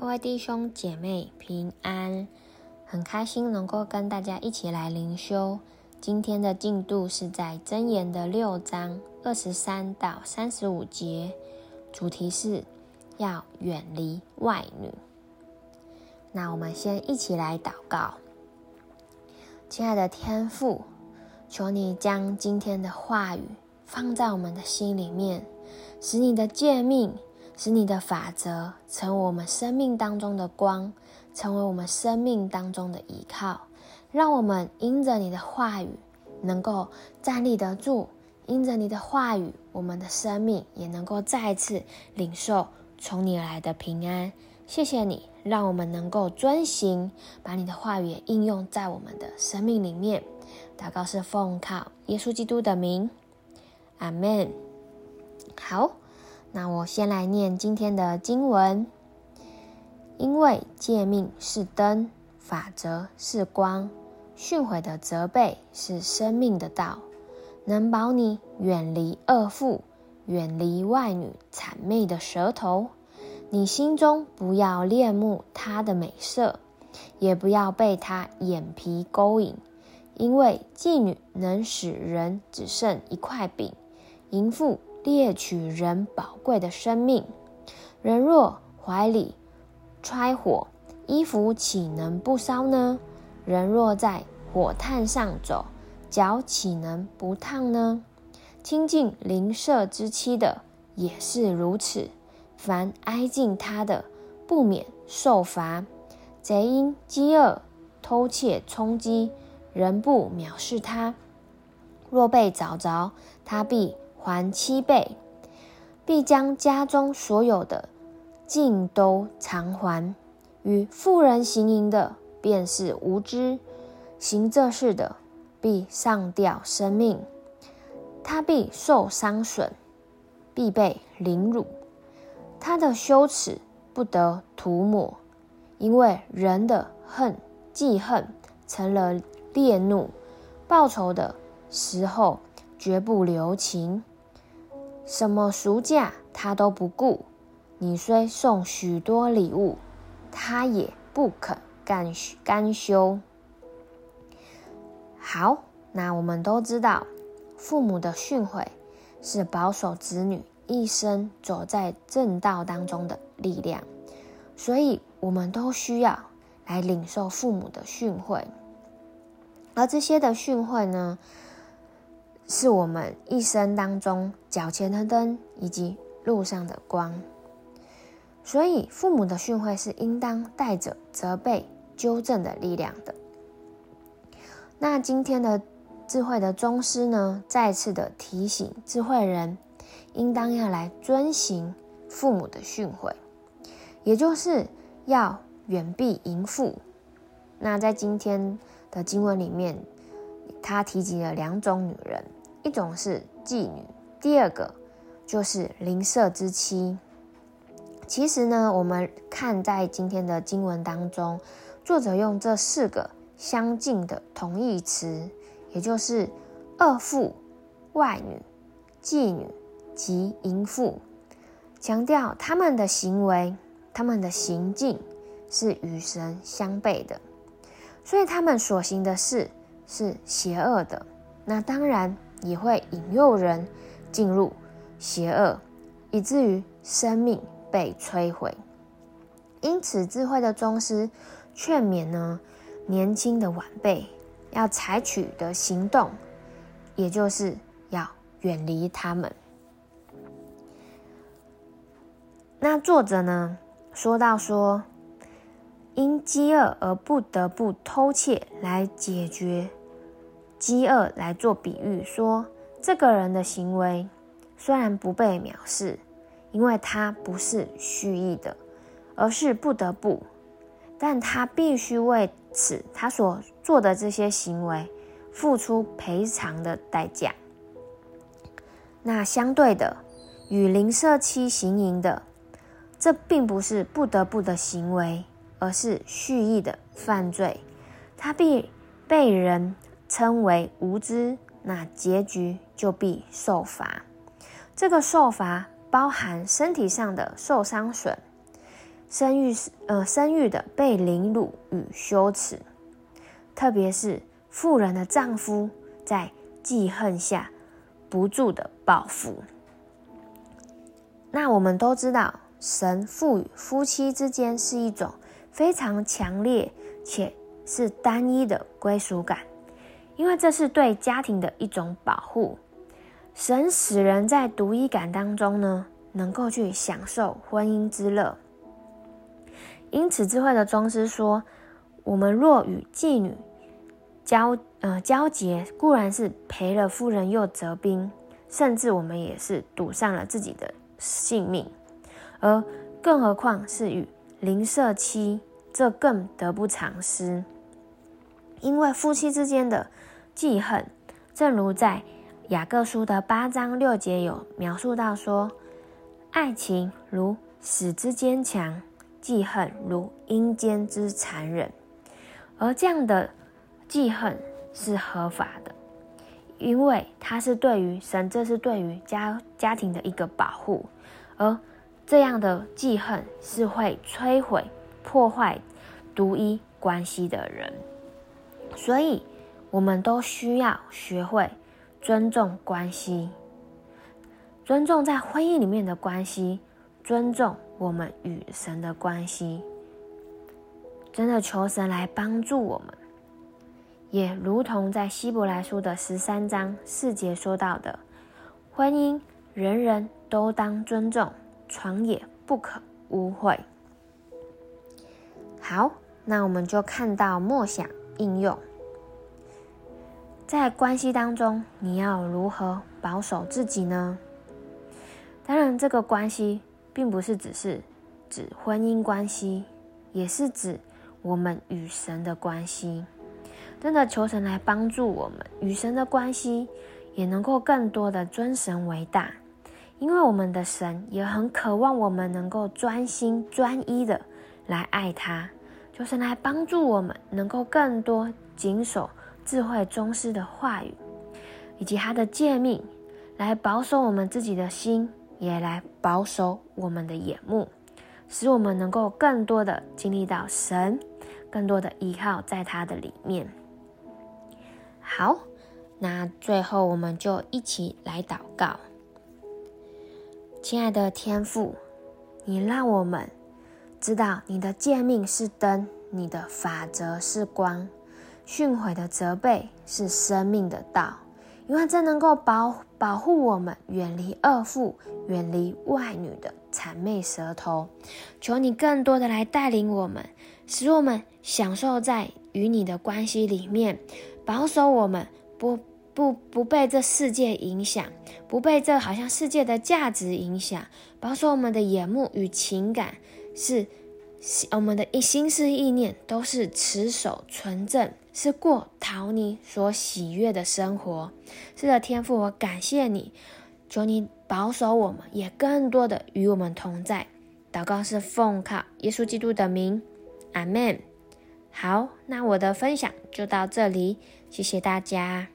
各位弟兄姐妹平安，很开心能够跟大家一起来灵修。今天的进度是在箴言的六章二十三到三十五节，主题是要远离外女。那我们先一起来祷告，亲爱的天父，求你将今天的话语放在我们的心里面，使你的诫命。使你的法则成为我们生命当中的光，成为我们生命当中的依靠。让我们因着你的话语能够站立得住，因着你的话语，我们的生命也能够再次领受从你而来的平安。谢谢你，让我们能够遵行，把你的话语应用在我们的生命里面。祷告是奉靠耶稣基督的名，阿门。好。那我先来念今天的经文，因为诫命是灯，法则是光，训诲的责备是生命的道，能保你远离恶妇，远离外女谄媚的舌头。你心中不要恋慕她的美色，也不要被她眼皮勾引，因为妓女能使人只剩一块饼，淫妇。猎取人宝贵的生命，人若怀里揣火，衣服岂能不烧呢？人若在火炭上走，脚岂能不烫呢？亲近邻舍之妻的也是如此，凡挨近他的，不免受罚。贼因饥饿偷窃充饥，人不藐视他；若被找着，他必。还七倍，必将家中所有的尽都偿还。与富人行淫的，便是无知；行这事的，必上吊生命。他必受伤损，必被凌辱。他的羞耻不得涂抹，因为人的恨记恨成了烈怒，报仇的时候绝不留情。什么暑假他都不顾，你虽送许多礼物，他也不肯甘甘休。好，那我们都知道，父母的训诲是保守子女一生走在正道当中的力量，所以我们都需要来领受父母的训诲。而这些的训诲呢，是我们一生当中脚前的灯，以及路上的光。所以，父母的训诲是应当带着责备、纠正的力量的。那今天的智慧的宗师呢，再次的提醒智慧人，应当要来遵行父母的训诲，也就是要远避淫妇。那在今天的经文里面，他提及了两种女人。一种是妓女，第二个就是邻舍之妻。其实呢，我们看在今天的经文当中，作者用这四个相近的同义词，也就是恶妇、外女、妓女及淫妇，强调他们的行为、他们的行径是与神相悖的，所以他们所行的事是邪恶的。那当然。也会引诱人进入邪恶，以至于生命被摧毁。因此，智慧的宗师劝勉呢，年轻的晚辈要采取的行动，也就是要远离他们。那作者呢，说到说，因饥饿而不得不偷窃来解决。饥饿来做比喻，说这个人的行为虽然不被藐视，因为他不是蓄意的，而是不得不，但他必须为此他所做的这些行为付出赔偿的代价。那相对的，与邻舍妻行淫的，这并不是不得不的行为，而是蓄意的犯罪，他必被人。称为无知，那结局就必受罚。这个受罚包含身体上的受伤损，生育呃生育的被凌辱与羞耻，特别是妇人的丈夫在记恨下不住的报复。那我们都知道，神赋予夫妻之间是一种非常强烈且是单一的归属感，因为这是对家庭的一种保护。神使人在独一感当中呢，能够去享受婚姻之乐。因此，智慧的宗师说：“我们若与妓女交呃交结，固然是赔了夫人又折兵，甚至我们也是赌上了自己的。”性命，而更何况是与邻舍妻，这更得不偿失。因为夫妻之间的记恨，正如在雅各书的八章六节有描述到说：“爱情如死之坚强，记恨如阴间之残忍。”而这样的记恨是合法的。因为它是对于神，这是对于家家庭的一个保护，而这样的记恨是会摧毁、破坏独一关系的人，所以我们都需要学会尊重关系，尊重在婚姻里面的关系，尊重我们与神的关系，真的求神来帮助我们。也如同在希伯来书的十三章四节说到的，婚姻人人都当尊重，床也不可污秽。好，那我们就看到默想应用，在关系当中，你要如何保守自己呢？当然，这个关系并不是只是指婚姻关系，也是指我们与神的关系。真的求神来帮助我们与神的关系，也能够更多的尊神为大，因为我们的神也很渴望我们能够专心专一的来爱他。求神来帮助我们能够更多谨守智慧宗师的话语，以及他的诫命，来保守我们自己的心，也来保守我们的眼目，使我们能够更多的经历到神，更多的依靠在他的里面。好，那最后我们就一起来祷告。亲爱的天父，你让我们知道你的诫命是灯，你的法则是光，训诲的责备是生命的道，因为这能够保保护我们远离恶妇，远离外女的谄媚舌头。求你更多的来带领我们，使我们享受在与你的关系里面。保守我们不不不被这世界影响，不被这好像世界的价值影响。保守我们的眼目与情感是，我们的一心思意念都是持守纯正，是过讨你所喜悦的生活。是的，天父，我感谢你，求你保守我们，也更多的与我们同在。祷告是奉靠耶稣基督的名，阿门。好，那我的分享就到这里。谢谢大家。